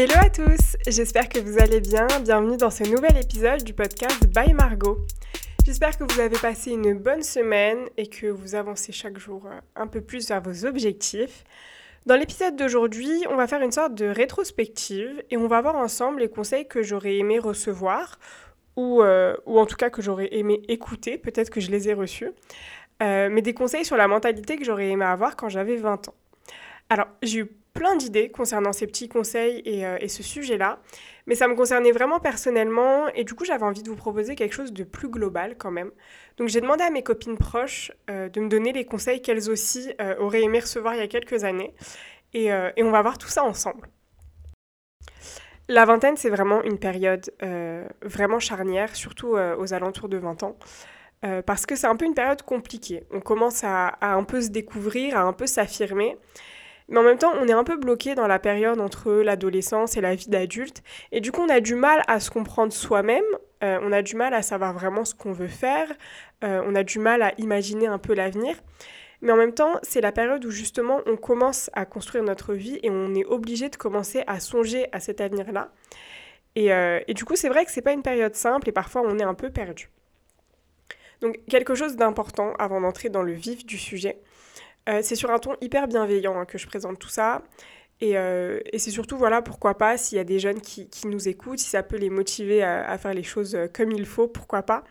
Hello à tous, j'espère que vous allez bien. Bienvenue dans ce nouvel épisode du podcast By Margot. J'espère que vous avez passé une bonne semaine et que vous avancez chaque jour euh, un peu plus vers vos objectifs. Dans l'épisode d'aujourd'hui, on va faire une sorte de rétrospective et on va voir ensemble les conseils que j'aurais aimé recevoir ou, euh, ou en tout cas que j'aurais aimé écouter, peut-être que je les ai reçus, euh, mais des conseils sur la mentalité que j'aurais aimé avoir quand j'avais 20 ans. Alors, j'ai eu plein d'idées concernant ces petits conseils euh, et, ce sujet-là, mais ça me concernait vraiment personnellement et du coup j'avais envie de vous proposer quelque chose de plus global quand même. Donc j'ai demandé à mes copines proches euh, de me donner les conseils qu'elles aussi euh, auraient aimé recevoir il y a quelques années et, on va voir tout ça ensemble. La vingtaine, c'est vraiment une période vraiment charnière, surtout aux alentours de 20 ans. parce que c'est un peu une période compliquée. On commence à un peu se découvrir, à un peu s'affirmer. Mais en même temps, on est un peu bloqué dans la période entre l'adolescence et la vie d'adulte. Et du coup, on a du mal à se comprendre soi-même. Euh, on a du mal à savoir vraiment ce qu'on veut faire. Euh, on a du mal à imaginer un peu l'avenir. Mais en même temps, c'est la période où justement on commence à construire notre vie et on est obligé de commencer à songer à cet avenir-là. Et, euh, et, du coup, c'est vrai que c'est pas une période simple et parfois on est un peu perdu. Donc, quelque chose d'important avant d'entrer dans le vif du sujet, euh, c'est sur un ton hyper bienveillant hein, que je présente tout ça. Euh, et, c'est surtout, voilà, pourquoi pas, s'il y a des jeunes qui, nous écoutent, si ça peut les motiver à, faire les choses euh, comme il faut, pourquoi pas.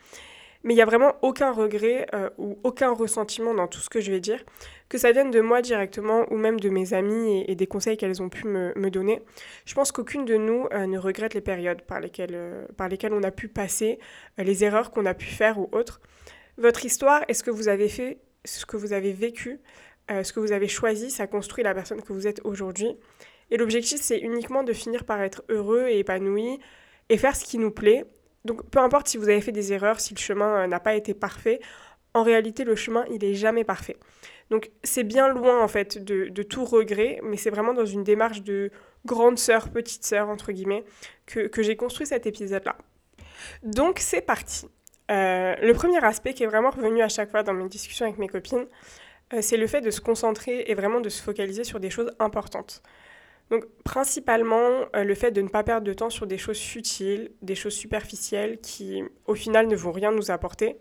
Mais il n'y a vraiment aucun regret ou aucun ressentiment dans tout ce que je vais dire, que ça vienne de moi directement ou même de mes amis et, des conseils qu'elles ont pu me, me, donner. Je pense qu'aucune de nous ne regrette les périodes par lesquelles, par lesquelles on a pu passer, les erreurs qu'on a pu faire ou autres. Votre histoire est ce que vous avez fait, ce que vous avez vécu, euh, ce que vous avez choisi, ça construit la personne que vous êtes aujourd'hui. Et l'objectif, c'est uniquement de finir par être heureux et épanoui et faire ce qui nous plaît. Donc peu importe si vous avez fait des erreurs, si le chemin euh, n'a pas été parfait, en réalité, le chemin, il n'est jamais parfait. Donc c'est bien loin, en fait, de, tout regret, mais c'est vraiment dans une démarche de grande sœur, petite sœur, entre guillemets, que, j'ai construit cet épisode-là. Donc c'est parti. Euh, le premier aspect qui est vraiment revenu à chaque fois dans mes discussions avec mes copines, c'est le fait de se concentrer et vraiment de se focaliser sur des choses importantes. Donc principalement euh, le fait de ne pas perdre de temps sur des choses futiles, des choses superficielles qui au final ne vont rien nous apporter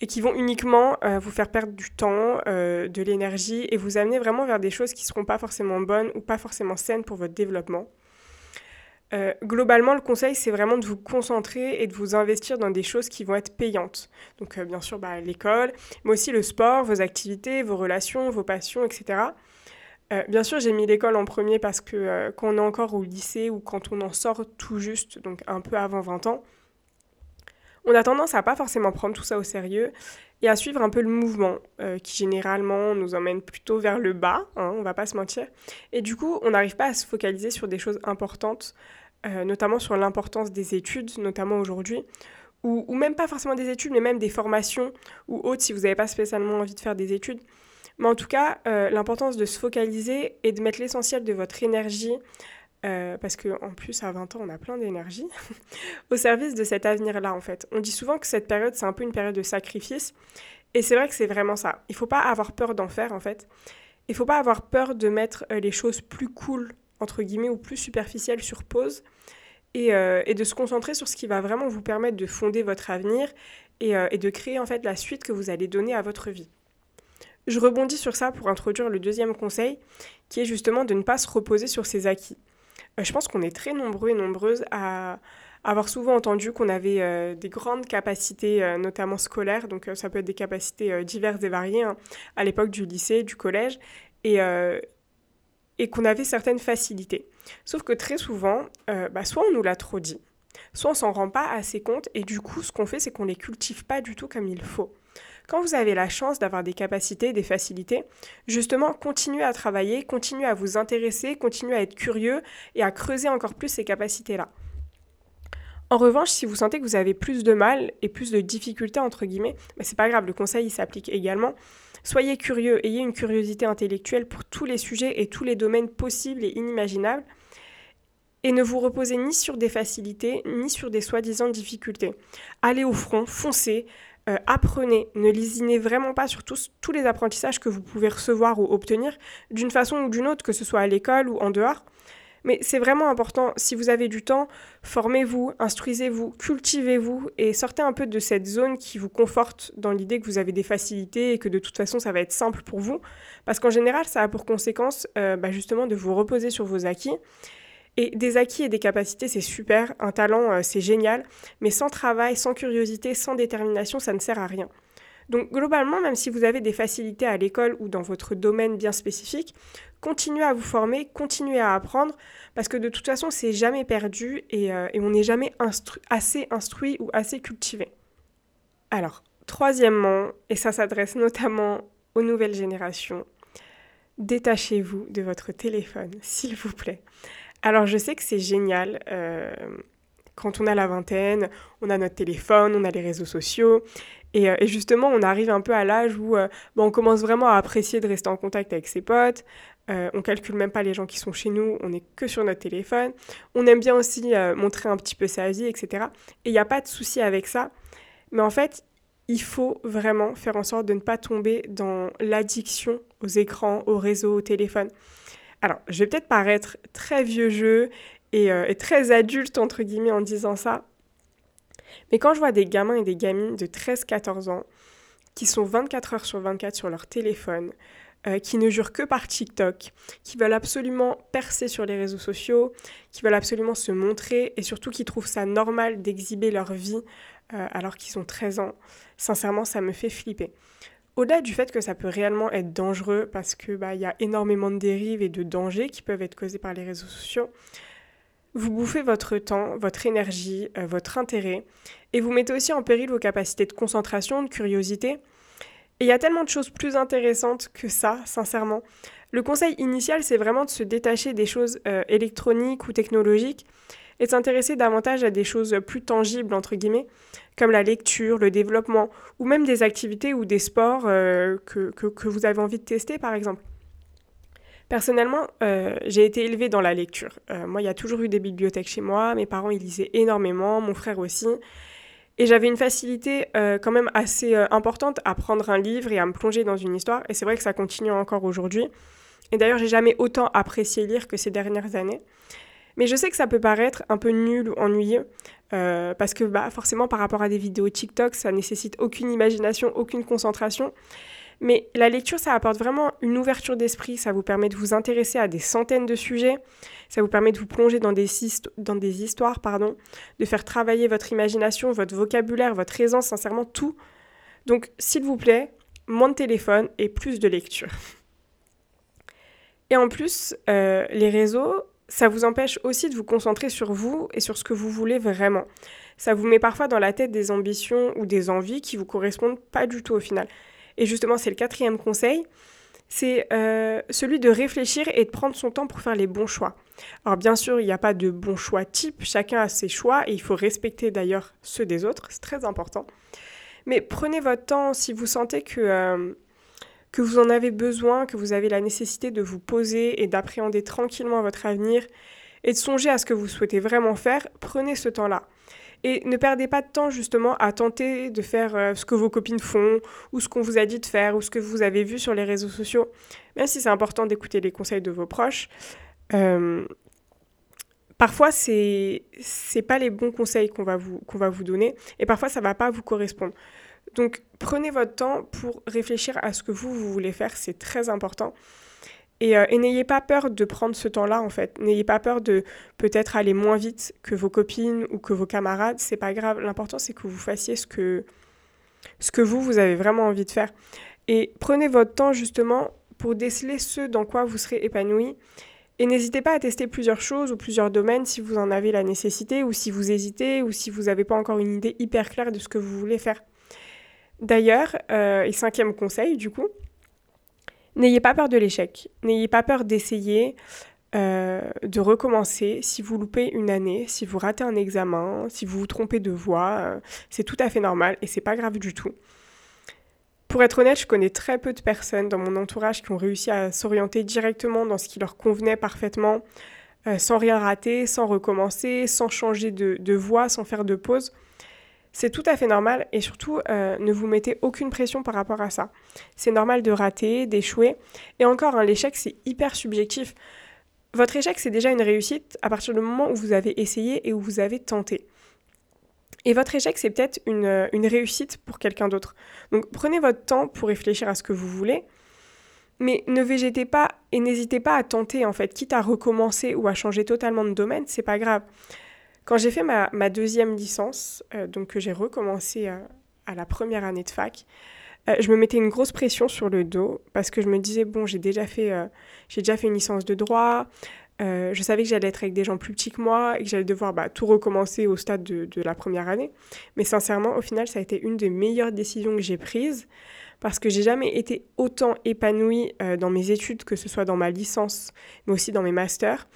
et qui vont uniquement euh, vous faire perdre du temps, de l'énergie et vous amener vraiment vers des choses qui ne seront pas forcément bonnes ou pas forcément saines pour votre développement. Euh, globalement, le conseil, c'est vraiment de vous concentrer et de vous investir dans des choses qui vont être payantes. Donc, euh, bien sûr, bah, l'école, mais aussi le sport, vos activités, vos relations, vos passions, etc. Euh, bien sûr, j'ai mis l'école en premier parce que quand on est encore au lycée ou quand on en sort tout juste, donc un peu avant 20 ans, on a tendance à pas forcément prendre tout ça au sérieux et à suivre un peu le mouvement qui généralement nous emmène plutôt vers le bas, hein, on va pas se mentir. Et du coup, on n'arrive pas à se focaliser sur des choses importantes euh, notamment sur l'importance des études, notamment aujourd'hui, ou, même pas forcément des études, mais même des formations ou autres si vous n'avez pas spécialement envie de faire des études. Mais en tout cas, euh, l'importance de se focaliser et de mettre l'essentiel de votre énergie, euh, parce qu'en plus à 20 ans on a plein d'énergie, au service de cet avenir-là en fait. On dit souvent que cette période c'est un peu une période de sacrifice, et c'est vrai que c'est vraiment ça. Il ne faut pas avoir peur d'en faire en fait. Il ne faut pas avoir peur de mettre les choses plus cool entre guillemets, ou plus superficielle sur pause, euh, et, de se concentrer sur ce qui va vraiment vous permettre de fonder votre avenir et, euh, de créer en fait la suite que vous allez donner à votre vie. Je rebondis sur ça pour introduire le deuxième conseil, qui est justement de ne pas se reposer sur ses acquis. Euh, je pense qu'on est très nombreux et nombreuses à avoir souvent entendu qu'on avait des grandes capacités, notamment scolaires, donc ça peut être des capacités diverses et variées, hein, à l'époque du lycée, du collège, et, et qu'on avait certaines facilités. Sauf que très souvent, euh, bah, soit on nous l'a trop dit, soit on s'en rend pas assez compte et du coup ce qu'on fait c'est qu'on les cultive pas du tout comme il faut. Quand vous avez la chance d'avoir des capacités, des facilités, justement, continuez à travailler, continuez à vous intéresser, continuez à être curieux et à creuser encore plus ces capacités-là. En revanche, si vous sentez que vous avez plus de mal et plus de difficultés, entre guillemets, bah, c'est pas grave, le conseil il s'applique également. Soyez curieux, ayez une curiosité intellectuelle pour tous les sujets et tous les domaines possibles et inimaginables. Et ne vous reposez ni sur des facilités, ni sur des soi-disant difficultés. Allez au front, foncez, euh, apprenez, ne lésinez vraiment pas sur tous, tous les apprentissages que vous pouvez recevoir ou obtenir, d'une façon ou d'une autre, que ce soit à l'école ou en dehors. Mais c'est vraiment important, si vous avez du temps, formez-vous, instruisez-vous, cultivez-vous et sortez un peu de cette zone qui vous conforte dans l'idée que vous avez des facilités et que de toute façon ça va être simple pour vous. Parce qu'en général, ça a pour conséquence euh, bah, justement de vous reposer sur vos acquis. Et des acquis et des capacités, c'est super, un talent, euh, c'est génial, mais sans travail, sans curiosité, sans détermination, ça ne sert à rien. Donc globalement, même si vous avez des facilités à l'école ou dans votre domaine bien spécifique, continuez à vous former, continuez à apprendre, parce que de toute façon, c'est jamais perdu et, euh, on n'est jamais assez instruit ou assez cultivé. Alors, troisièmement, et ça s'adresse notamment aux nouvelles générations, détachez-vous de votre téléphone, s'il vous plaît. Alors, je sais que c'est génial. Euh, quand on a la vingtaine, on a notre téléphone, on a les réseaux sociaux, euh, et, justement, on arrive un peu à l'âge où euh, on commence vraiment à apprécier de rester en contact avec ses potes. Euh, on calcule même pas les gens qui sont chez nous, on n'est que sur notre téléphone. On aime bien aussi montrer un petit peu sa vie, etc. Et il n'y a pas de souci avec ça. Mais en fait, il faut vraiment faire en sorte de ne pas tomber dans l'addiction aux écrans, aux réseaux, au téléphone. Alors, je vais peut-être paraître très vieux jeu et, et très adulte, entre guillemets, en disant ça, mais quand je vois des gamins et des gamines de 13-14 ans qui sont 24 heures sur 24 sur leur téléphone, euh, qui ne jurent que par TikTok, qui veulent absolument percer sur les réseaux sociaux, qui veulent absolument se montrer et surtout qui trouvent ça normal d'exhiber leur vie euh, alors qu'ils ont 13 ans, sincèrement, ça me fait flipper. Au-delà du fait que ça peut réellement être dangereux parce qu'il bah, y a énormément de dérives et de dangers qui peuvent être causés par les réseaux sociaux, vous bouffez votre temps, votre énergie, euh, votre intérêt, et vous mettez aussi en péril vos capacités de concentration, de curiosité. Et il y a tellement de choses plus intéressantes que ça, sincèrement. Le conseil initial, c'est vraiment de se détacher des choses euh, électroniques ou technologiques et de s'intéresser davantage à des choses plus tangibles, entre guillemets, comme la lecture, le développement, ou même des activités ou des sports euh, que, que vous avez envie de tester, par exemple. Personnellement, euh, j'ai été élevée dans la lecture. Euh, moi, il y a toujours eu des bibliothèques chez moi. Mes parents, ils lisaient énormément, mon frère aussi. Et j'avais une facilité euh, quand même assez importante à prendre un livre et à me plonger dans une histoire. Et c'est vrai que ça continue encore aujourd'hui. Et d'ailleurs, j'ai jamais autant apprécié lire que ces dernières années. Mais je sais que ça peut paraître un peu nul ou ennuyeux, parce que bah, forcément, par rapport à des vidéos TikTok, ça nécessite aucune imagination, aucune concentration. Mais la lecture, ça apporte vraiment une ouverture d'esprit, ça vous permet de vous intéresser à des centaines de sujets, ça vous permet de vous plonger dans des, histoires, pardon, de faire travailler votre imagination, votre vocabulaire, votre aisance, sincèrement tout. Donc, s'il vous plaît, moins de téléphone et plus de lecture. Et en plus, euh, les réseaux, ça vous empêche aussi de vous concentrer sur vous et sur ce que vous voulez vraiment. Ça vous met parfois dans la tête des ambitions ou des envies qui vous correspondent pas du tout au final. Et justement, c'est le quatrième conseil, c'est euh, celui de réfléchir et de prendre son temps pour faire les bons choix. Alors bien sûr, il n'y a pas de bon choix type, chacun a ses choix et il faut respecter d'ailleurs ceux des autres, c'est très important. Mais prenez votre temps si vous sentez que, euh, que vous en avez besoin, que vous avez la nécessité de vous poser et d'appréhender tranquillement votre avenir et de songer à ce que vous souhaitez vraiment faire, prenez ce temps-là. Et ne perdez pas de temps justement à tenter de faire euh, ce que vos copines font, ou ce qu'on vous a dit de faire, ou ce que vous avez vu sur les réseaux sociaux. Même si c'est important d'écouter les conseils de vos proches, euh, parfois c'est c'est pas les bons conseils qu'on va vous qu'on va vous donner, et parfois ça va pas vous correspondre. Donc prenez votre temps pour réfléchir à ce que vous, vous voulez faire, c'est très important. Euh, et, n'ayez pas peur de prendre ce temps-là, en fait. N'ayez pas peur de peut-être aller moins vite que vos copines ou que vos camarades. C'est pas grave. L'important, c'est que vous fassiez ce que, ce que vous, vous avez vraiment envie de faire. Et prenez votre temps, justement, pour déceler ce dans quoi vous serez épanoui. Et n'hésitez pas à tester plusieurs choses ou plusieurs domaines si vous en avez la nécessité ou si vous hésitez ou si vous n'avez pas encore une idée hyper claire de ce que vous voulez faire. D'ailleurs, euh, et cinquième conseil, du coup, N'ayez pas peur de l'échec, n'ayez pas peur d'essayer, euh, de recommencer. Si vous loupez une année, si vous ratez un examen, si vous vous trompez de voix, euh, c'est tout à fait normal et c'est pas grave du tout. Pour être honnête, je connais très peu de personnes dans mon entourage qui ont réussi à s'orienter directement dans ce qui leur convenait parfaitement, euh, sans rien rater, sans recommencer, sans changer de, de voie, sans faire de pause. C'est tout à fait normal et surtout euh, ne vous mettez aucune pression par rapport à ça. C'est normal de rater, d'échouer. Et encore, hein, l'échec c'est hyper subjectif. Votre échec, c'est déjà une réussite à partir du moment où vous avez essayé et où vous avez tenté. Et votre échec, c'est peut-être une, une, réussite pour quelqu'un d'autre. Donc prenez votre temps pour réfléchir à ce que vous voulez, mais ne végétez pas et n'hésitez pas à tenter, en fait, quitte à recommencer ou à changer totalement de domaine, c'est pas grave. Quand j'ai fait ma, ma, deuxième licence, euh, donc que j'ai recommencé à, à, la première année de fac, euh, je me mettais une grosse pression sur le dos parce que je me disais, bon, j'ai déjà, fait, euh, déjà fait une licence de droit, euh, je savais que j'allais être avec des gens plus petits que moi et que j'allais devoir bah, tout recommencer au stade de, de, la première année. Mais sincèrement, au final, ça a été une des meilleures décisions que j'ai prises parce que j'ai jamais été autant épanouie euh, dans mes études, que ce soit dans ma licence, mais aussi dans mes masters,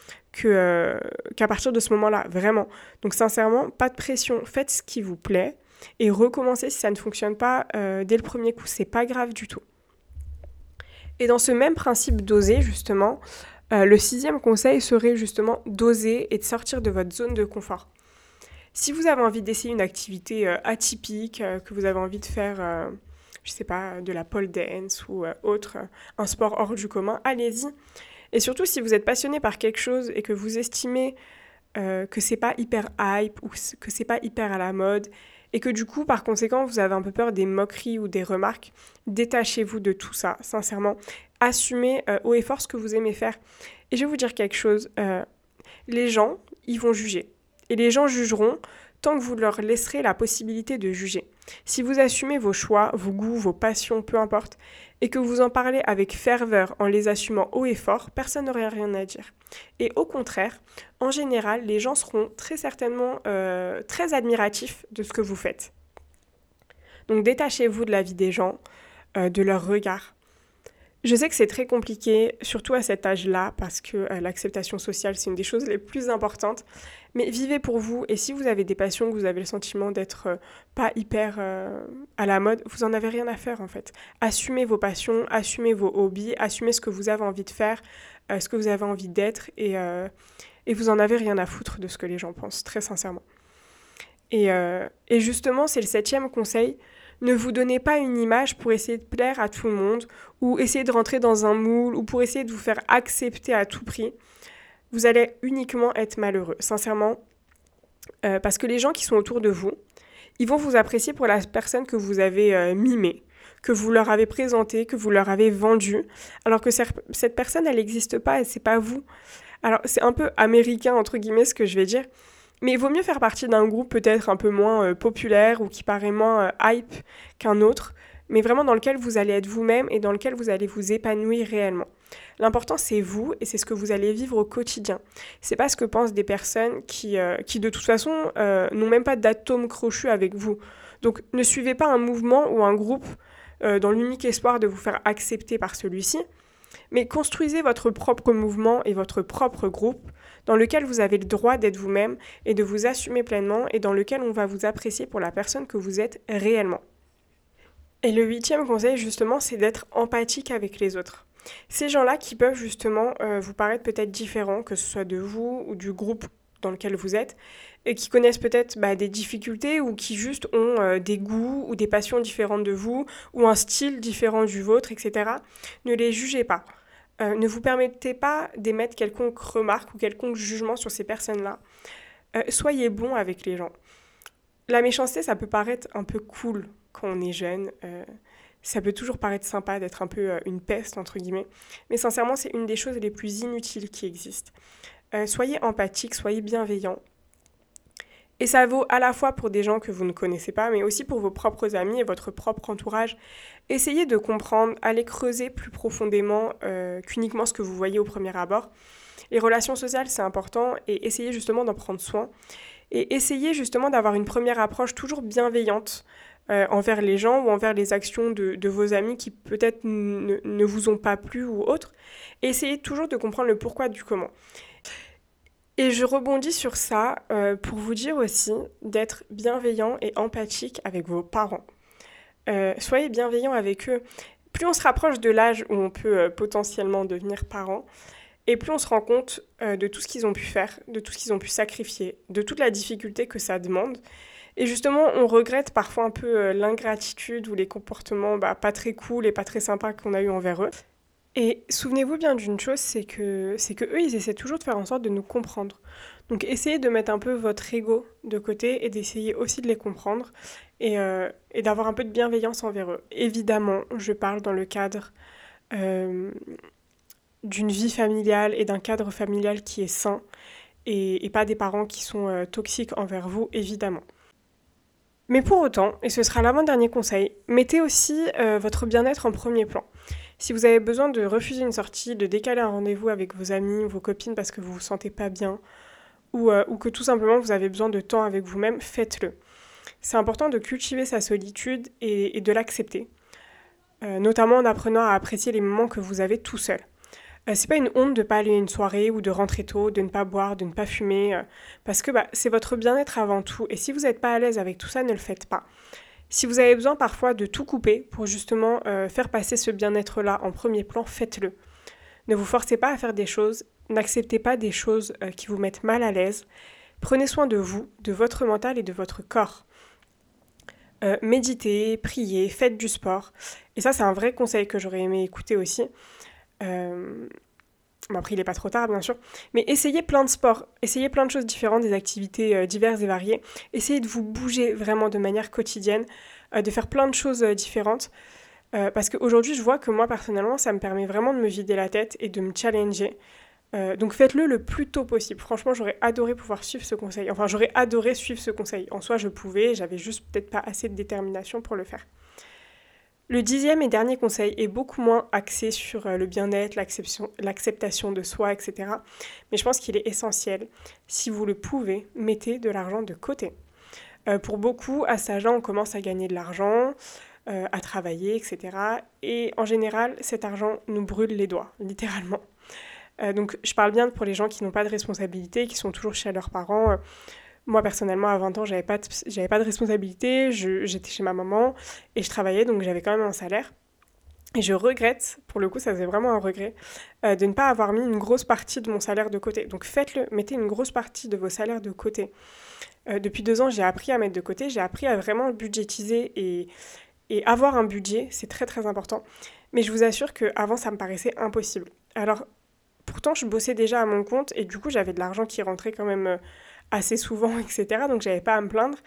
euh, qu'à partir de ce moment-là, vraiment. Donc sincèrement, pas de pression, faites ce qui vous plaît et recommencez si ça ne fonctionne pas euh, dès le premier coup, c'est pas grave du tout. Et dans ce même principe d'oser, justement, le sixième conseil serait justement d'oser et de sortir de votre zone de confort. Si vous avez envie d'essayer une activité atypique, que vous avez envie de faire, je sais pas, de la pole dance ou euh, autre, un sport hors du commun, allez-y. Et surtout, si vous êtes passionné par quelque chose et que vous estimez euh, que c'est pas hyper hype ou que c'est pas hyper à la mode et que du coup, par conséquent, vous avez un peu peur des moqueries ou des remarques, détachez-vous de tout ça, sincèrement. Assumez euh, haut et fort ce que vous aimez faire. Et je vais vous dire quelque chose, euh, les gens, ils vont juger. Et les gens jugeront tant que vous leur laisserez la possibilité de juger. Si vous assumez vos choix, vos goûts, vos passions, peu importe, et que vous en parlez avec ferveur en les assumant haut et fort, personne n'aurait rien à dire. Et au contraire, en général, les gens seront très certainement euh, très admiratifs de ce que vous faites. Donc détachez-vous de la vie des gens, euh, de leur regard. Je sais que c'est très compliqué, surtout à cet âge-là, parce que euh, l'acceptation sociale, c'est une des choses les plus importantes. Mais vivez pour vous, et si vous avez des passions, que vous avez le sentiment d'être euh, pas hyper euh, à la mode, vous en avez rien à faire en fait. Assumez vos passions, assumez vos hobbies, assumez ce que vous avez envie de faire, ce que vous avez envie d'être, et, vous en avez rien à foutre de ce que les gens pensent, très sincèrement. Et justement, c'est le septième conseil, ne vous donnez pas une image pour essayer de plaire à tout le monde ou essayer de rentrer dans un moule ou pour essayer de vous faire accepter à tout prix. Vous allez uniquement être malheureux, sincèrement. Euh, parce que les gens qui sont autour de vous, ils vont vous apprécier pour la personne que vous avez euh, mimée, que vous leur avez présentée, que vous leur avez vendue, alors que cette personne, elle n'existe pas et c'est pas vous. Alors c'est un peu américain, entre guillemets, ce que je vais dire, mais il vaut mieux faire partie d'un groupe peut-être un peu moins euh, populaire ou qui paraît moins euh, hype qu'un autre, mais vraiment dans lequel vous allez être vous-même et dans lequel vous allez vous épanouir réellement. L'important c'est vous et c'est ce que vous allez vivre au quotidien. C'est pas ce que pensent des personnes qui, euh, qui de toute façon n'ont même pas d'atome crochu avec vous. Donc ne suivez pas un mouvement ou un groupe dans l'unique espoir de vous faire accepter par celui-ci, mais construisez votre propre mouvement et votre propre groupe dans lequel vous avez le droit d'être vous-même et de vous assumer pleinement et dans lequel on va vous apprécier pour la personne que vous êtes réellement. Et le huitième conseil, justement, c'est d'être empathique avec les autres. Ces gens-là qui peuvent justement euh, vous paraître peut-être différents, que ce soit de vous ou du groupe dans lequel vous êtes, et qui connaissent peut-être bah, des difficultés ou qui juste ont euh, des goûts ou des passions différentes de vous, ou un style différent du vôtre, etc. Ne les jugez pas. Euh, ne vous permettez pas d'émettre quelconque remarque ou quelconque jugement sur ces personnes-là. Euh, soyez bon avec les gens. La méchanceté, ça peut paraître un peu cool quand on est jeune. Euh, ça peut toujours paraître sympa d'être un peu une peste, entre guillemets. Mais sincèrement, c'est une des choses les plus inutiles qui existent. Soyez empathique, soyez bienveillant. Et ça vaut à la fois pour des gens que vous ne connaissez pas, mais aussi pour vos propres amis et votre propre entourage. Essayez de comprendre, allez creuser plus profondément euh, qu'uniquement ce que vous voyez au premier abord. Les relations sociales, c'est important, et essayez justement d'en prendre soin. Et essayez justement d'avoir une première approche toujours bienveillante euh, envers les gens ou envers les actions de, de vos amis qui peut-être ne, vous ont pas plu ou autre. Et essayez toujours de comprendre le pourquoi du comment. Et je rebondis sur ça euh, pour vous dire aussi d'être bienveillant et empathique avec vos parents. Euh, soyez bienveillant avec eux. Plus on se rapproche de l'âge où on peut euh, potentiellement devenir parent, et plus on se rend compte de tout ce qu'ils ont pu faire, de tout ce qu'ils ont pu sacrifier, de toute la difficulté que ça demande. Et justement, on regrette parfois un peu l'ingratitude ou les comportements bah, pas très cool et pas très sympas qu'on a eu envers eux. Et souvenez-vous bien d'une chose, c'est que, eux, ils essaient toujours de faire en sorte de nous comprendre. Donc essayez de mettre un peu votre ego de côté et d'essayer aussi de les comprendre et, euh, d'avoir un peu de bienveillance envers eux. Évidemment, je parle dans le cadre euh, d'une vie familiale et d'un cadre familial qui est sain et, et pas des parents qui sont euh, toxiques envers vous, évidemment. Mais pour autant, et ce sera l'avant-dernier conseil, mettez aussi votre bien-être en premier plan. Si vous avez besoin de refuser une sortie, de décaler un rendez-vous avec vos amis ou vos copines parce que vous vous sentez pas bien, ou, euh, ou que tout simplement vous avez besoin de temps avec vous-même, faites-le. C'est important de cultiver sa solitude et, de l'accepter, euh, notamment en apprenant à apprécier les moments que vous avez tout seul. Euh, c'est pas une honte de pas aller une soirée ou de rentrer tôt, de ne pas boire, de ne pas fumer, parce que bah, c'est votre bien-être avant tout. Et si vous n'êtes pas à l'aise avec tout ça, ne le faites pas. Si vous avez besoin parfois de tout couper pour justement faire passer ce bien-être-là en premier plan, faites-le. Ne vous forcez pas à faire des choses, n'acceptez pas des choses euh, qui vous mettent mal à l'aise. Prenez soin de vous, de votre mental et de votre corps. Euh, méditez, priez, faites du sport. Et ça, c'est un vrai conseil que j'aurais aimé écouter aussi. Euh... Bon, après, il n'est pas trop tard, bien sûr. Mais essayez plein de sports, essayez plein de choses différentes, des activités euh, diverses et variées. Essayez de vous bouger vraiment de manière quotidienne, de faire plein de choses différentes. Euh, parce qu'aujourd'hui, je vois que moi, personnellement, ça me permet vraiment de me vider la tête et de me challenger. Euh, donc faites-le le plus tôt possible. Franchement, j'aurais adoré pouvoir suivre ce conseil. Enfin, j'aurais adoré suivre ce conseil. En soi, je pouvais, j'avais juste peut-être pas assez de détermination pour le faire. Le dixième et dernier conseil est beaucoup moins axé sur euh, le bien-être, l'acceptation de soi, etc. Mais je pense qu'il est essentiel. Si vous le pouvez, mettez de l'argent de côté. pour beaucoup, à cet âge-là, on commence à gagner de l'argent. Euh, à travailler, etc. Et en général, cet argent nous brûle les doigts, littéralement. Euh, donc je parle bien pour les gens qui n'ont pas de responsabilité, qui sont toujours chez leurs parents. Euh, moi, personnellement, à 20 ans, j'avais pas de, pas de responsabilité, j'étais chez ma maman et je travaillais, donc j'avais quand même un salaire. Et je regrette, pour le coup, ça faisait vraiment un regret, de ne pas avoir mis une grosse partie de mon salaire de côté. Donc faites-le, mettez une grosse partie de vos salaires de côté. depuis deux ans, j'ai appris à mettre de côté, j'ai appris à vraiment budgétiser et, et avoir un budget, c'est très très important. Mais je vous assure qu'avant, ça me paraissait impossible. Alors, pourtant, je bossais déjà à mon compte et du coup, j'avais de l'argent qui rentrait quand même euh, assez souvent, etc. Donc, j'avais pas à me plaindre.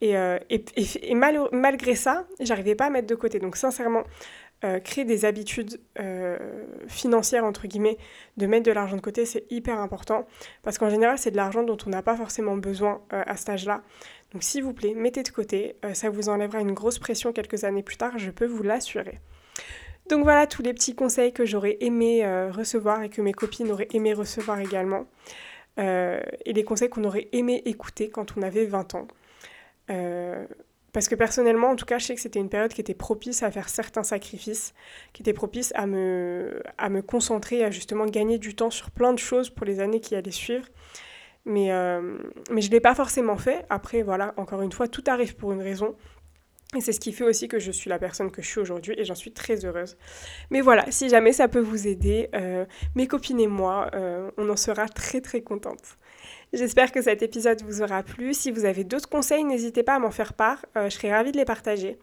Et, euh, et, malgré ça, j'arrivais pas à mettre de côté. Donc, sincèrement, euh, créer des habitudes financières, entre guillemets, de mettre de l'argent de côté, c'est hyper important. Parce qu'en général, c'est de l'argent dont on n'a pas forcément besoin à cet âge-là. Donc s'il vous plaît, mettez de côté, euh, ça vous enlèvera une grosse pression quelques années plus tard, je peux vous l'assurer. Donc voilà tous les petits conseils que j'aurais aimé euh, recevoir et que mes copines auraient aimé recevoir également. Euh, et les conseils qu'on aurait aimé écouter quand on avait 20 ans. parce que personnellement, en tout cas, je sais que c'était une période qui était propice à faire certains sacrifices, qui était propice à me, à me concentrer, à justement gagner du temps sur plein de choses pour les années qui allaient suivre. Mais, euh, mais je ne l'ai pas forcément fait. Après, voilà, encore une fois, tout arrive pour une raison. Et c'est ce qui fait aussi que je suis la personne que je suis aujourd'hui et j'en suis très heureuse. Mais voilà, si jamais ça peut vous aider, euh, mes copines et moi, euh, on en sera très très contentes. J'espère que cet épisode vous aura plu. Si vous avez d'autres conseils, n'hésitez pas à m'en faire part. je serai ravie de les partager.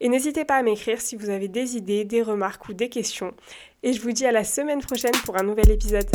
Et n'hésitez pas à m'écrire si vous avez des idées, des remarques ou des questions. Et je vous dis à la semaine prochaine pour un nouvel épisode.